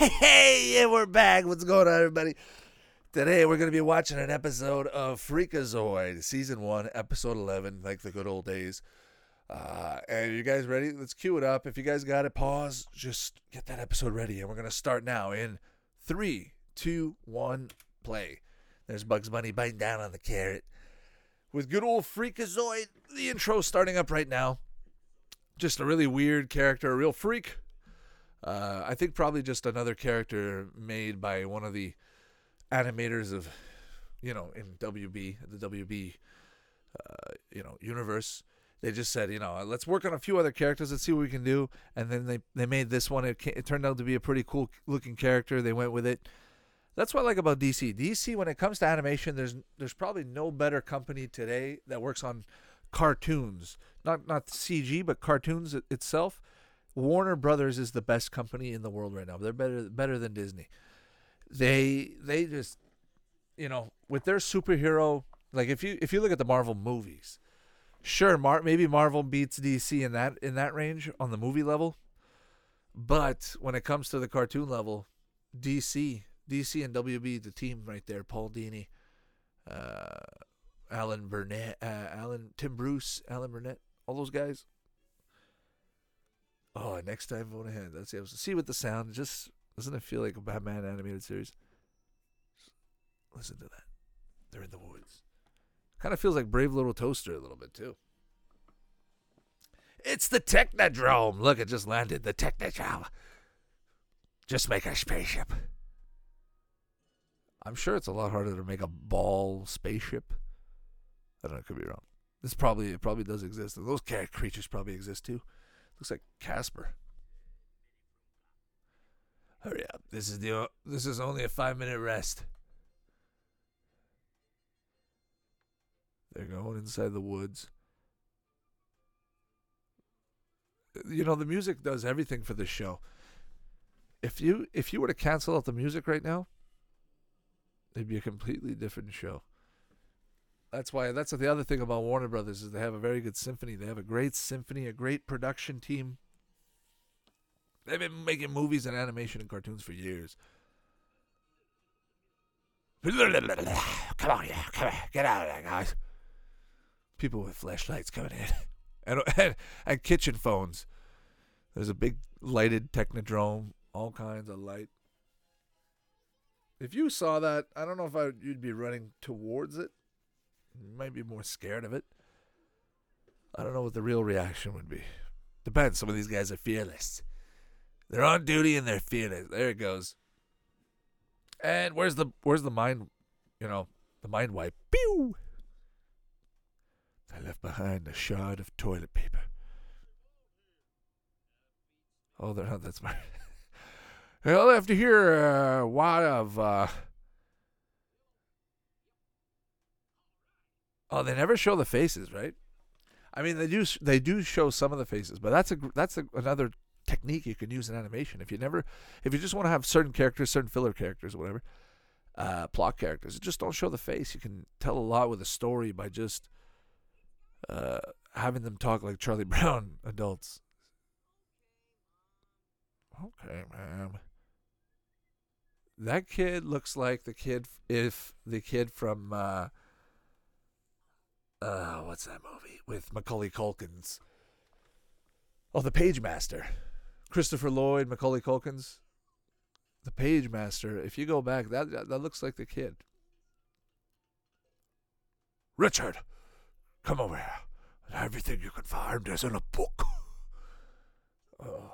Hey, we're back. What's going on, everybody? Today we're going to be watching an episode of Freakazoid, season one, episode eleven, like the good old days. Uh, and you guys ready? Let's cue it up. If you guys got it, pause. Just get that episode ready, and we're going to start now in three, two, one, play. There's Bugs Bunny biting down on the carrot with good old Freakazoid. The intro starting up right now. Just a really weird character, a real freak. Uh, I think probably just another character made by one of the animators of, you know, in WB, the WB, uh, you know, universe. They just said, you know, let's work on a few other characters. Let's see what we can do. And then they, they made this one. It, it turned out to be a pretty cool looking character. They went with it. That's what I like about DC. DC, when it comes to animation, there's there's probably no better company today that works on cartoons, not not CG, but cartoons itself. Warner Brothers is the best company in the world right now. They're better better than Disney. They they just you know with their superhero like if you if you look at the Marvel movies, sure, Mar- maybe Marvel beats DC in that in that range on the movie level, but when it comes to the cartoon level, DC DC and WB the team right there, Paul Dini, uh, Alan Burnett, uh, Alan Tim Bruce, Alan Burnett, all those guys. Oh, next time I vote ahead. Let's see. See with the sound. Just doesn't it feel like a Batman animated series? Listen to that. They're in the woods. Kind of feels like Brave Little Toaster a little bit too. It's the Technodrome. Look, it just landed. The Technodrome. Just make a spaceship. I'm sure it's a lot harder to make a ball spaceship. I don't know. I could be wrong. This probably it probably does exist. Those cat creatures probably exist too. Looks like Casper. Hurry up! This is the this is only a five minute rest. They're going inside the woods. You know the music does everything for this show. If you if you were to cancel out the music right now, it'd be a completely different show. That's why that's the other thing about Warner Brothers is they have a very good symphony. They have a great symphony, a great production team. They've been making movies and animation and cartoons for years. Come on, yeah, come on, get out of there, guys. People with flashlights coming in, and and, and kitchen phones. There's a big lighted technodrome, all kinds of light. If you saw that, I don't know if I, you'd be running towards it. You might be more scared of it. I don't know what the real reaction would be. Depends. Some of these guys are fearless. They're on duty and they're fearless. There it goes. And where's the where's the mind? You know, the mind wipe. Pew. I left behind a shard of toilet paper. Oh, they're not that smart. well, after hear uh, what of uh, Oh, they never show the faces, right? I mean, they do. They do show some of the faces, but that's a that's a, another technique you can use in animation. If you never, if you just want to have certain characters, certain filler characters, whatever, uh, plot characters, just don't show the face. You can tell a lot with a story by just uh, having them talk like Charlie Brown adults. Okay, man. That kid looks like the kid if the kid from uh, uh what's that movie with Macaulay Culkin's Oh, the Pagemaster. Christopher Lloyd, Macaulay Culkin's The Pagemaster. If you go back, that that, looks like the kid. Richard, come over here. Everything you can find is in a book. Oh.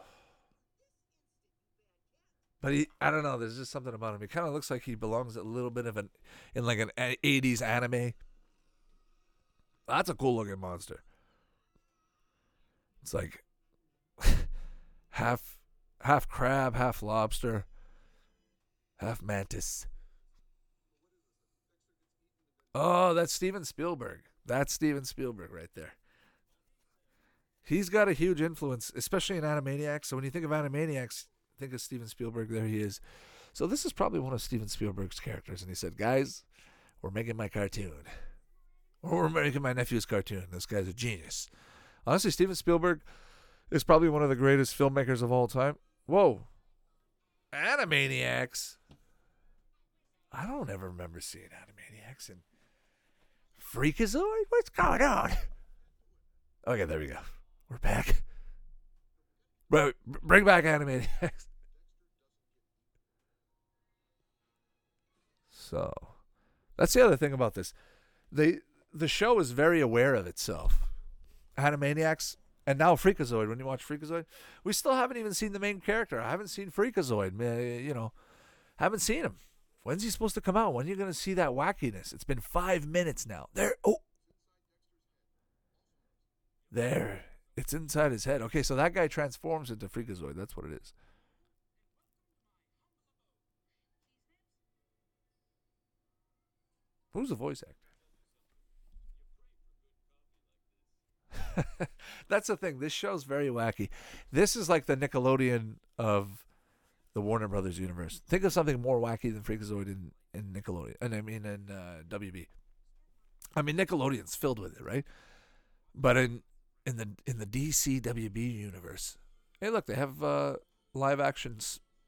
But he, I don't know. There's just something about him. He kind of looks like he belongs a little bit of an, in like an '80s anime. That's a cool looking monster. It's like half, half crab, half lobster, half mantis. Oh, that's Steven Spielberg. That's Steven Spielberg right there. He's got a huge influence, especially in Animaniacs. So when you think of Animaniacs, think of Steven Spielberg. There he is. So this is probably one of Steven Spielberg's characters. And he said, "Guys, we're making my cartoon, or we're making my nephew's cartoon. This guy's a genius." Honestly, Steven Spielberg is probably one of the greatest filmmakers of all time. Whoa. Animaniacs. I don't ever remember seeing Animaniacs and Freakazoid. What's going on? Okay, there we go. We're back. Bro, bring back Animaniacs. So, that's the other thing about this. They the show is very aware of itself. Animaniacs and now Freakazoid. When you watch Freakazoid, we still haven't even seen the main character. I haven't seen Freakazoid. You know, haven't seen him. When's he supposed to come out? When are you going to see that wackiness? It's been five minutes now. There. Oh. There. It's inside his head. Okay, so that guy transforms into Freakazoid. That's what it is. Who's the voice actor? That's the thing. This show's very wacky. This is like the Nickelodeon of the Warner Brothers universe. Think of something more wacky than Freakazoid in, in Nickelodeon. And I mean in uh, WB. I mean Nickelodeon's filled with it, right? But in in the in the DC WB universe, hey, look, they have uh, live action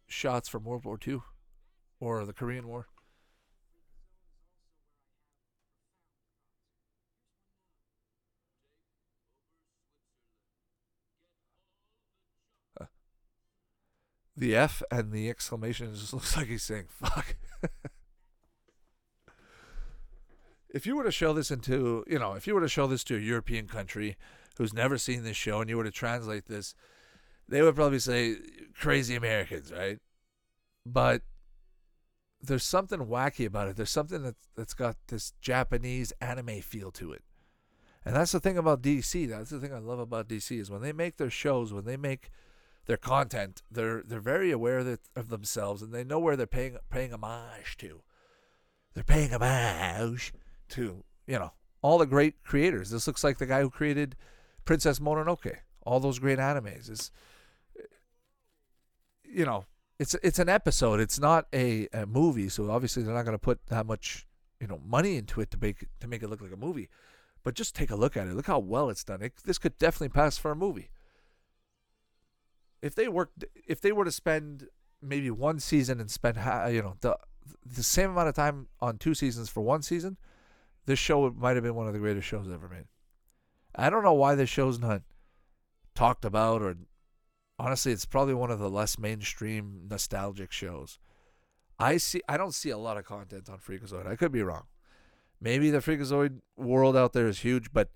shots from World War II or the Korean War. The F and the exclamation just looks like he's saying fuck. if you were to show this into, you know, if you were to show this to a European country who's never seen this show and you were to translate this, they would probably say crazy Americans, right? But there's something wacky about it. There's something that that's got this Japanese anime feel to it. And that's the thing about DC. That's the thing I love about DC is when they make their shows, when they make their content. They're they're very aware of, themselves and they know where they're paying paying homage to. They're paying homage to you know all the great creators. This looks like the guy who created Princess Mononoke. All those great animes is you know it's it's an episode. It's not a, a movie, so obviously they're not going to put that much you know money into it to make to make it look like a movie. But just take a look at it. Look how well it's done. It, this could definitely pass for a movie if they worked if they were to spend maybe one season and spend you know the the same amount of time on two seasons for one season, this show might have been one of the greatest shows ever made. I don't know why this show's not talked about or honestly it's probably one of the less mainstream nostalgic shows. I see I don't see a lot of content on Freakazoid. I could be wrong. Maybe the Freakazoid world out there is huge, but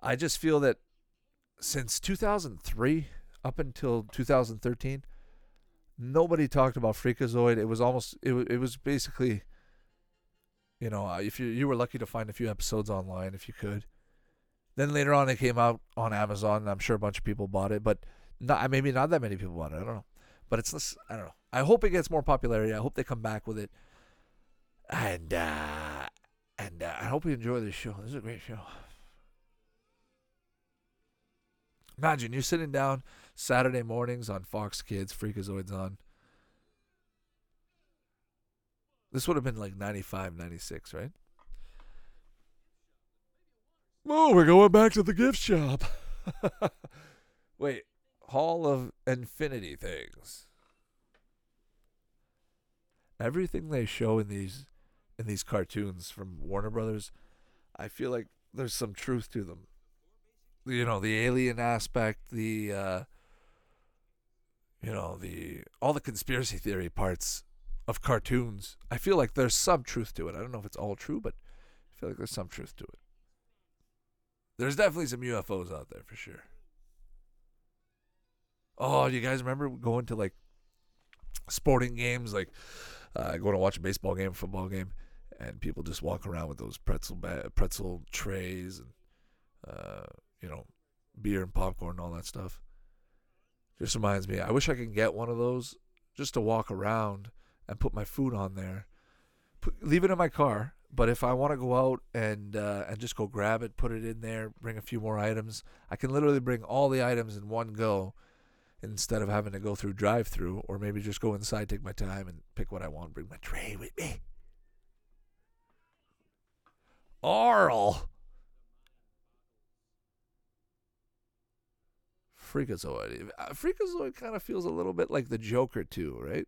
I just feel that since 2003 up until 2013, nobody talked about Freakazoid. It was almost it, it was basically you know, uh, if you you were lucky to find a few episodes online if you could. Then later on it came out on Amazon. and I'm sure a bunch of people bought it, but not maybe not that many people bought it. I don't know. But it's I don't know. I hope it gets more popularity. I hope they come back with it. And uh and uh, I hope you enjoy this show. This is a great show. Imagine you're sitting down Saturday mornings on Fox Kids, Freakazoid's on. This would have been like 95, 96, right? Oh, we're going back to the gift shop. Wait, Hall of Infinity things. Everything they show in these in these cartoons from Warner Brothers, I feel like there's some truth to them. You know, the alien aspect, the uh, you know the all the conspiracy theory parts of cartoons. I feel like there's some truth to it. I don't know if it's all true but i feel like there's some truth to it. There's definitely some ufos out there for sure. Oh you guys remember going to like sporting games? Like uh, going to watch a baseball game football game and people just walk around with those pretzel ba- pretzel trays and uh, you know beer and popcorn and all that stuff just reminds me, I wish I could get one of those just to walk around and put my food on there. Put, leave it in my car, but if I want to go out and uh, and just go grab it, put it in there, bring a few more items, I can literally bring all the items in one go instead of having to go through drive-through or maybe just go inside, take my time and pick what I want, bring my tray with me. Arl. Freakazoid. Uh, Freakazoid kind of feels a little bit like the Joker too, right?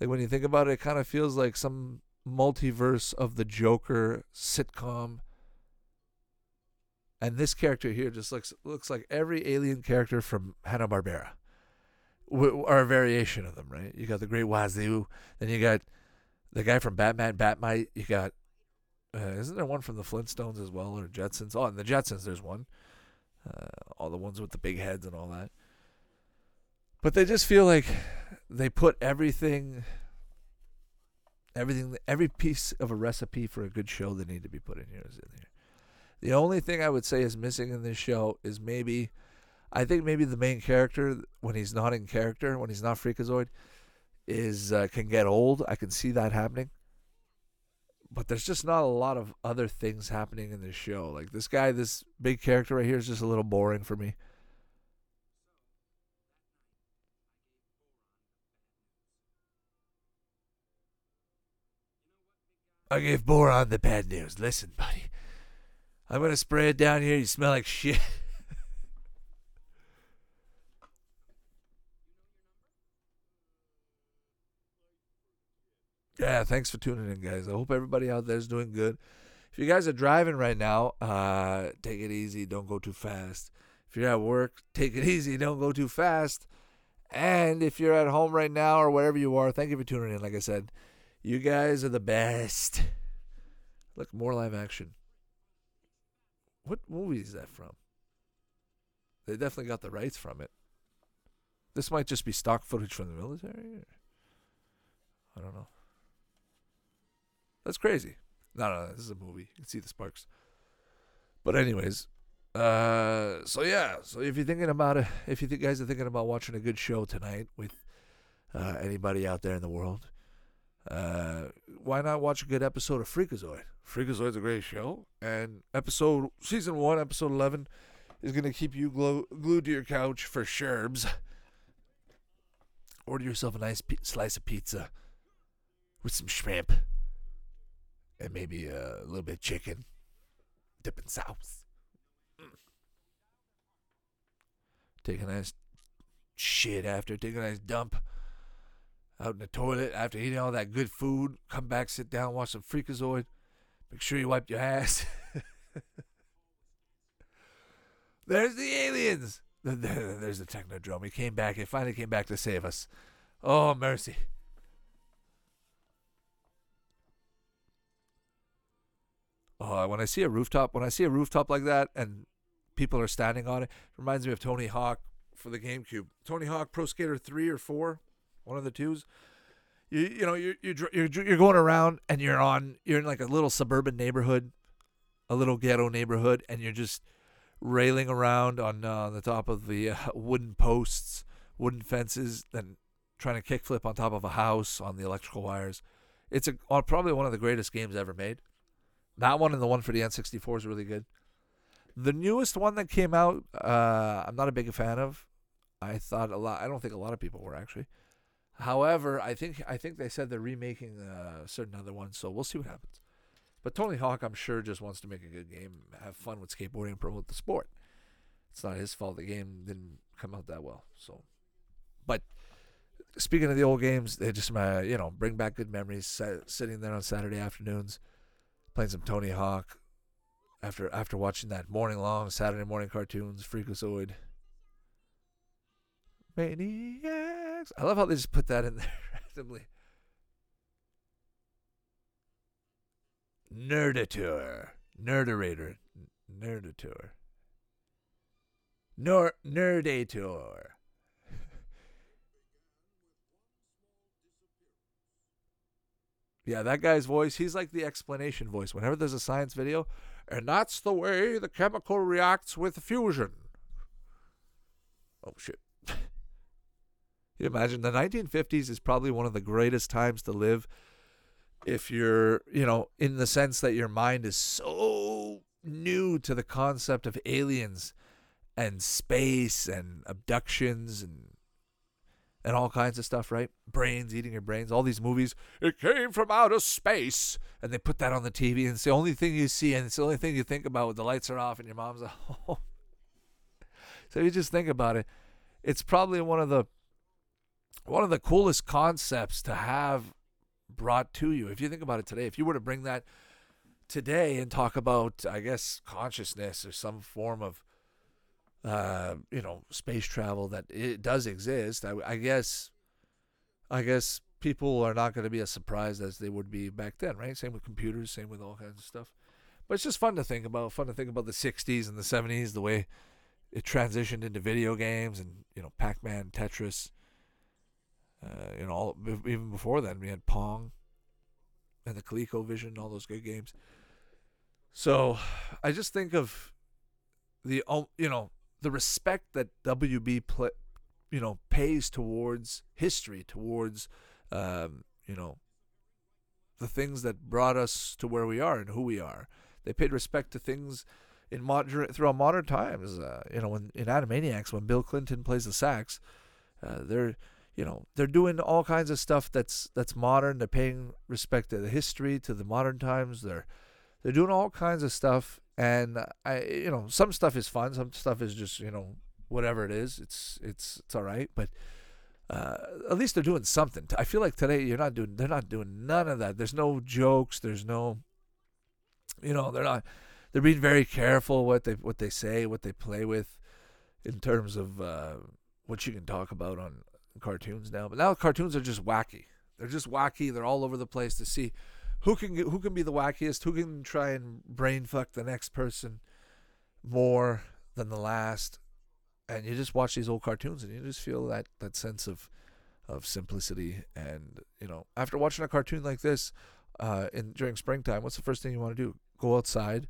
Like when you think about it, it kind of feels like some multiverse of the Joker sitcom. And this character here just looks looks like every alien character from Hanna Barbera, or a variation of them. Right? You got the Great Wazoo, then you got the guy from Batman, Bat-Mite. You got uh, isn't there one from the Flintstones as well or Jetsons? Oh, and the Jetsons, there's one. Uh, all the ones with the big heads and all that. But they just feel like they put everything everything every piece of a recipe for a good show that need to be put in here is in here. The only thing I would say is missing in this show is maybe I think maybe the main character when he's not in character, when he's not Freakazoid, is uh, can get old. I can see that happening. But there's just not a lot of other things happening in this show. Like this guy, this big character right here is just a little boring for me. I gave Boron the bad news. Listen, buddy. I'm to spray it down here. You smell like shit. yeah, thanks for tuning in, guys. I hope everybody out there is doing good. If you guys are driving right now, uh, take it easy. Don't go too fast. If you're at work, take it easy. Don't go too fast. And if you're at home right now or wherever you are, thank you for tuning in. Like I said, you guys are the best. Look, more live action. What movie is that from? They definitely got the rights from it. This might just be stock footage from the military. I don't know. That's crazy. No, no, this is a movie. You can see the sparks. But anyways, uh, so yeah. So if you're thinking about it, if you guys are thinking about watching a good show tonight with uh, anybody out there in the world, uh, why not watch a good episode of Freakazoid? Freakazoid's a great show, and episode season one, episode eleven, is gonna keep you glo- glued to your couch for sherbs. Order yourself a nice pe- slice of pizza with some shrimp and maybe a little bit of chicken, dipping in sauce. Mm. Take a nice shit after, take a nice dump out in the toilet after eating all that good food. Come back, sit down, watch some Freakazoid. Make sure you wipe your ass. There's the aliens. There's the Technodrome. He came back. He finally came back to save us. Oh, mercy. Oh, when I see a rooftop, when I see a rooftop like that and people are standing on it, it reminds me of Tony Hawk for the GameCube. Tony Hawk Pro Skater 3 or 4 one of the twos. You you know you're you're you're you're going around and you're on you're in like a little suburban neighborhood, a little ghetto neighborhood, and you're just railing around on uh, the top of the uh, wooden posts, wooden fences, then trying to kickflip on top of a house on the electrical wires. It's a uh, probably one of the greatest games ever made. That one and the one for the N64 is really good. The newest one that came out, uh, I'm not a big fan of. I thought a lot. I don't think a lot of people were actually. However, I think I think they said they're remaking uh, certain other ones, so we'll see what happens. But Tony Hawk, I'm sure, just wants to make a good game, have fun with skateboarding, and promote the sport. It's not his fault the game didn't come out that well. So, but speaking of the old games, they just uh, you know bring back good memories. Sitting there on Saturday afternoons, playing some Tony Hawk. After after watching that morning long Saturday morning cartoons, Freakazoid. Maniacs. I love how they just put that in there randomly. Nerdator. Nerderator. Nerdator. Nor Nerdator. Yeah, that guy's voice, he's like the explanation voice. Whenever there's a science video, and that's the way the chemical reacts with fusion. Oh shit. You imagine the 1950s is probably one of the greatest times to live if you're, you know, in the sense that your mind is so new to the concept of aliens and space and abductions and and all kinds of stuff, right? Brains eating your brains, all these movies. It came from outer space, and they put that on the TV, and it's the only thing you see, and it's the only thing you think about when the lights are off and your mom's at home. so you just think about it. It's probably one of the one of the coolest concepts to have brought to you. If you think about it today, if you were to bring that today and talk about, I guess, consciousness or some form of, uh, you know, space travel that it does exist, I, I guess, I guess people are not going to be as surprised as they would be back then, right? Same with computers, same with all kinds of stuff. But it's just fun to think about. Fun to think about the '60s and the '70s, the way it transitioned into video games and you know Pac-Man, Tetris. Uh, you know, all, even before then we had Pong and the ColecoVision, all those good games. So I just think of the you know the respect that WB play, you know pays towards history, towards um, you know the things that brought us to where we are and who we are. They paid respect to things in modern throughout modern times. Uh, you know, when in Animaniacs, when Bill Clinton plays the sax, uh, they're you know they're doing all kinds of stuff that's that's modern. They're paying respect to the history, to the modern times. They're they're doing all kinds of stuff, and I, you know, some stuff is fun. Some stuff is just, you know, whatever it is. It's it's it's all right, but uh, at least they're doing something. I feel like today you're not doing. They're not doing none of that. There's no jokes. There's no, you know, they're not. They're being very careful what they what they say, what they play with, in terms of uh, what you can talk about on cartoons now. But now cartoons are just wacky. They're just wacky. They're all over the place to see who can who can be the wackiest, who can try and brain fuck the next person more than the last, and you just watch these old cartoons and you just feel that that sense of of simplicity and you know after watching a cartoon like this uh, in during springtime, what's the first thing you want to do? Go outside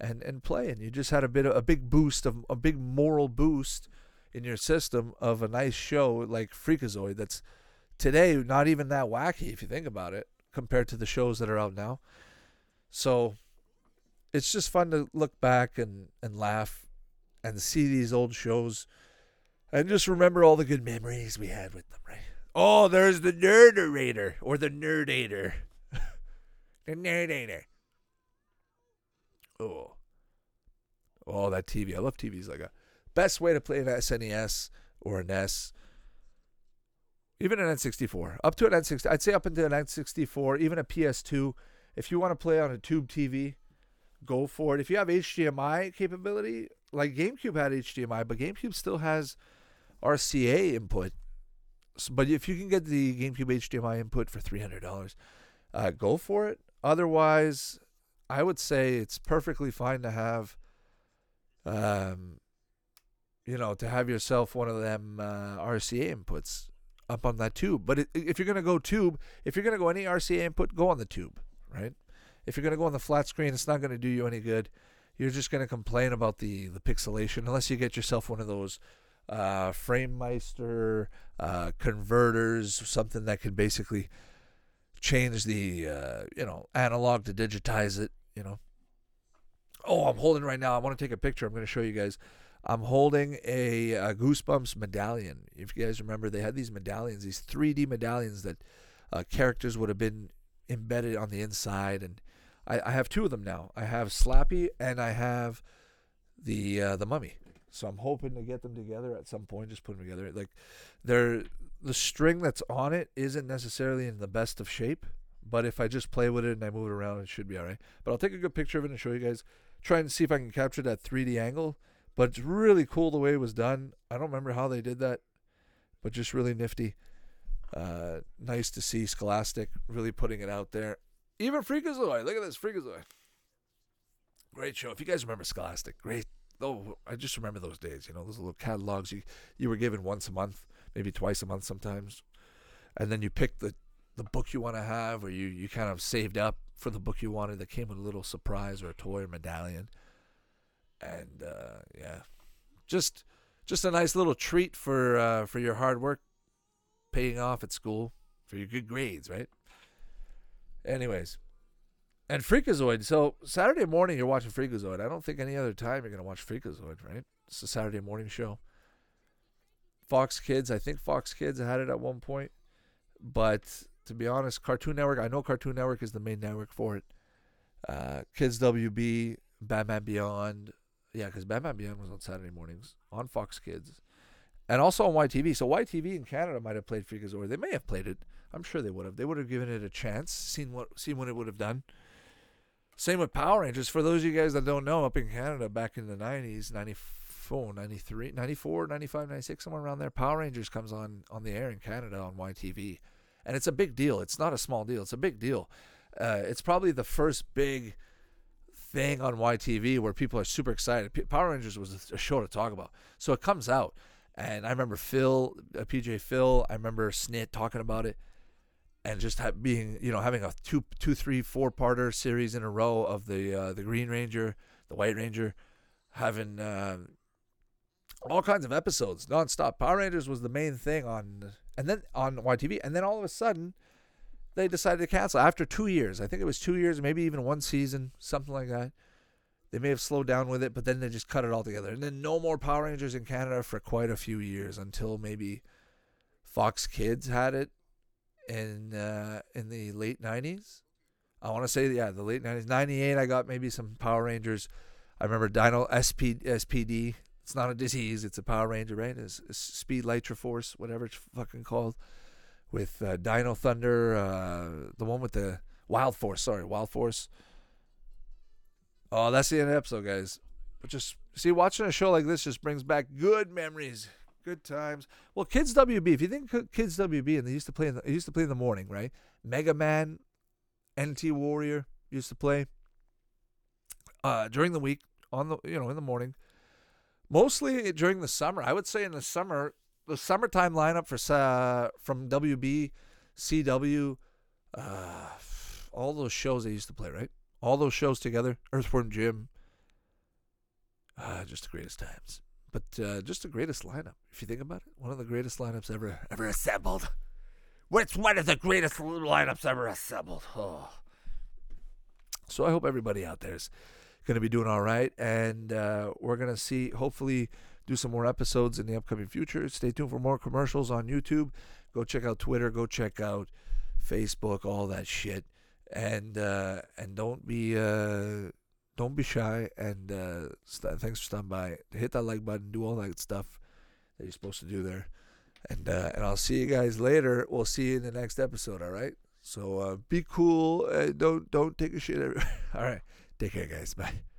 and and play, and you just had a bit of a big boost of a big moral boost in your system of a nice show like Freakazoid that's today not even that wacky if you think about it compared to the shows that are out now. So it's just fun to look back and, and laugh and see these old shows and just remember all the good memories we had with them, right? Oh, there's the Nerderator or the Nerdator. the Nerdator. Oh. Oh, that TV. I love TVs like a best way to play an SNES or an NES even an N64, up to an N60. I'd say up into an N64, even a PS2. If you want to play on a tube TV, go for it. If you have HDMI capability, like GameCube had HDMI, but GameCube still has RCA input. But if you can get the GameCube HDMI input for three hundred dollars, uh, go for it. Otherwise, I would say it's perfectly fine to have, um, you know, to have yourself one of them uh, RCA inputs up on that tube. But if you're going to go tube, if you're going to go any RCA input, go on the tube, right? If you're going to go on the flat screen, it's not going to do you any good. You're just going to complain about the the pixelation unless you get yourself one of those uh, FrameMeister uh, converters, something that can basically change the uh, you know analog to digitize it. You know. Oh, I'm holding right now. I want to take a picture. I'm going to show you guys. I'm holding a, a, Goosebumps medallion. If you guys remember, they had these medallions, these 3D medallions that uh, characters would have been embedded on the inside, and I, I, have two of them now. I have Slappy and I have the uh, the Mummy. So I'm hoping to get them together at some point. Just put them together. Like they're the string that's on it isn't necessarily in the best of shape, but if I just play with it and I move it around, it should be all right. But I'll take a good picture of it and show you guys. Try and see if I can capture that 3D angle but it's really cool the way it was done. I don't remember how they did that, but just really nifty. Uh, nice to see Scholastic really putting it out there. Even Freakazoid. Look at this Freakazoid. Great show. If you guys remember Scholastic, great. Oh, I just remember those days. You know, those little catalogs you you were given once a month, maybe twice a month sometimes, and then you picked the the book you want to have, or you you kind of saved up for the book you wanted that came with a little surprise or a toy or medallion and uh, yeah, just just a nice little treat for uh, for your hard work paying off at school for your good grades, right? Anyways, and Freakazoid. So Saturday morning you're watching Freakazoid. I don't think any other time you're gonna watch Freakazoid, right? It's a Saturday morning show. Fox Kids, I think Fox Kids had it at one point, but to be honest, Cartoon Network. I know Cartoon Network is the main network for it. Uh, Kids WB, Batman Beyond, yeah, because Batman Beyond was on Saturday mornings on Fox Kids, and also on YTV. So YTV in Canada might have played Freakazoid. They may have played it. I'm sure they would have. They would have given it a chance, seen what seen what it would have done. Same with Power Rangers. For those of you guys that don't know, up in Canada back in the 90s, 94, 93, 94, 95, 96, somewhere around there, Power Rangers comes on on the air in Canada on YTV. And it's a big deal. It's not a small deal. It's a big deal. Uh, it's probably the first big thing on YTV where people are super excited. P- Power Rangers was a show to talk about. So it comes out. And I remember Phil, uh, PJ Phil, I remember Snit talking about it and just ha- being, you know, having a two, two, three, four parter series in a row of the uh, the Green Ranger, the White Ranger, having uh, all kinds of episodes nonstop. Power Rangers was the main thing on, and then on YTV, and then all of a sudden, they decided to cancel after two years. I think it was two years, maybe even one season, something like that. They may have slowed down with it, but then they just cut it all together. And then no more Power Rangers in Canada for quite a few years until maybe Fox Kids had it in uh, in the late '90s. I want to say yeah, the late '90s. '98, I got maybe some Power Rangers. I remember Dino SP, SPD. It's not a disease; it's a Power Ranger, right? It's, it's Speed Lytra Force, whatever it's fucking called, with uh, Dino Thunder, uh, the one with the Wild Force. Sorry, Wild Force. Oh, that's the end of the episode, guys. But just see, watching a show like this just brings back good memories, good times. Well, Kids WB. If you think Kids WB, and they used to play in the, used to play in the morning, right? Mega Man, NT Warrior used to play uh, during the week on the you know in the morning. Mostly during the summer, I would say in the summer, the summertime lineup for uh, from WB, CW, uh, all those shows they used to play, right? All those shows together, Earthworm Jim. Uh, just the greatest times. But uh, just the greatest lineup, if you think about it. One of the greatest lineups ever ever assembled. What's one of the greatest lineups ever assembled? Oh. So I hope everybody out there is going to be doing all right, and uh, we're going to see, hopefully, do some more episodes in the upcoming future. Stay tuned for more commercials on YouTube. Go check out Twitter. Go check out Facebook. All that shit, and uh, and don't be uh, don't be shy. And uh, st- thanks for stopping by. Hit that like button. Do all that stuff that you're supposed to do there. And uh, and I'll see you guys later. We'll see you in the next episode. All right. So uh, be cool. Uh, don't don't take a shit. Every- all right. Take care, guys. Bye.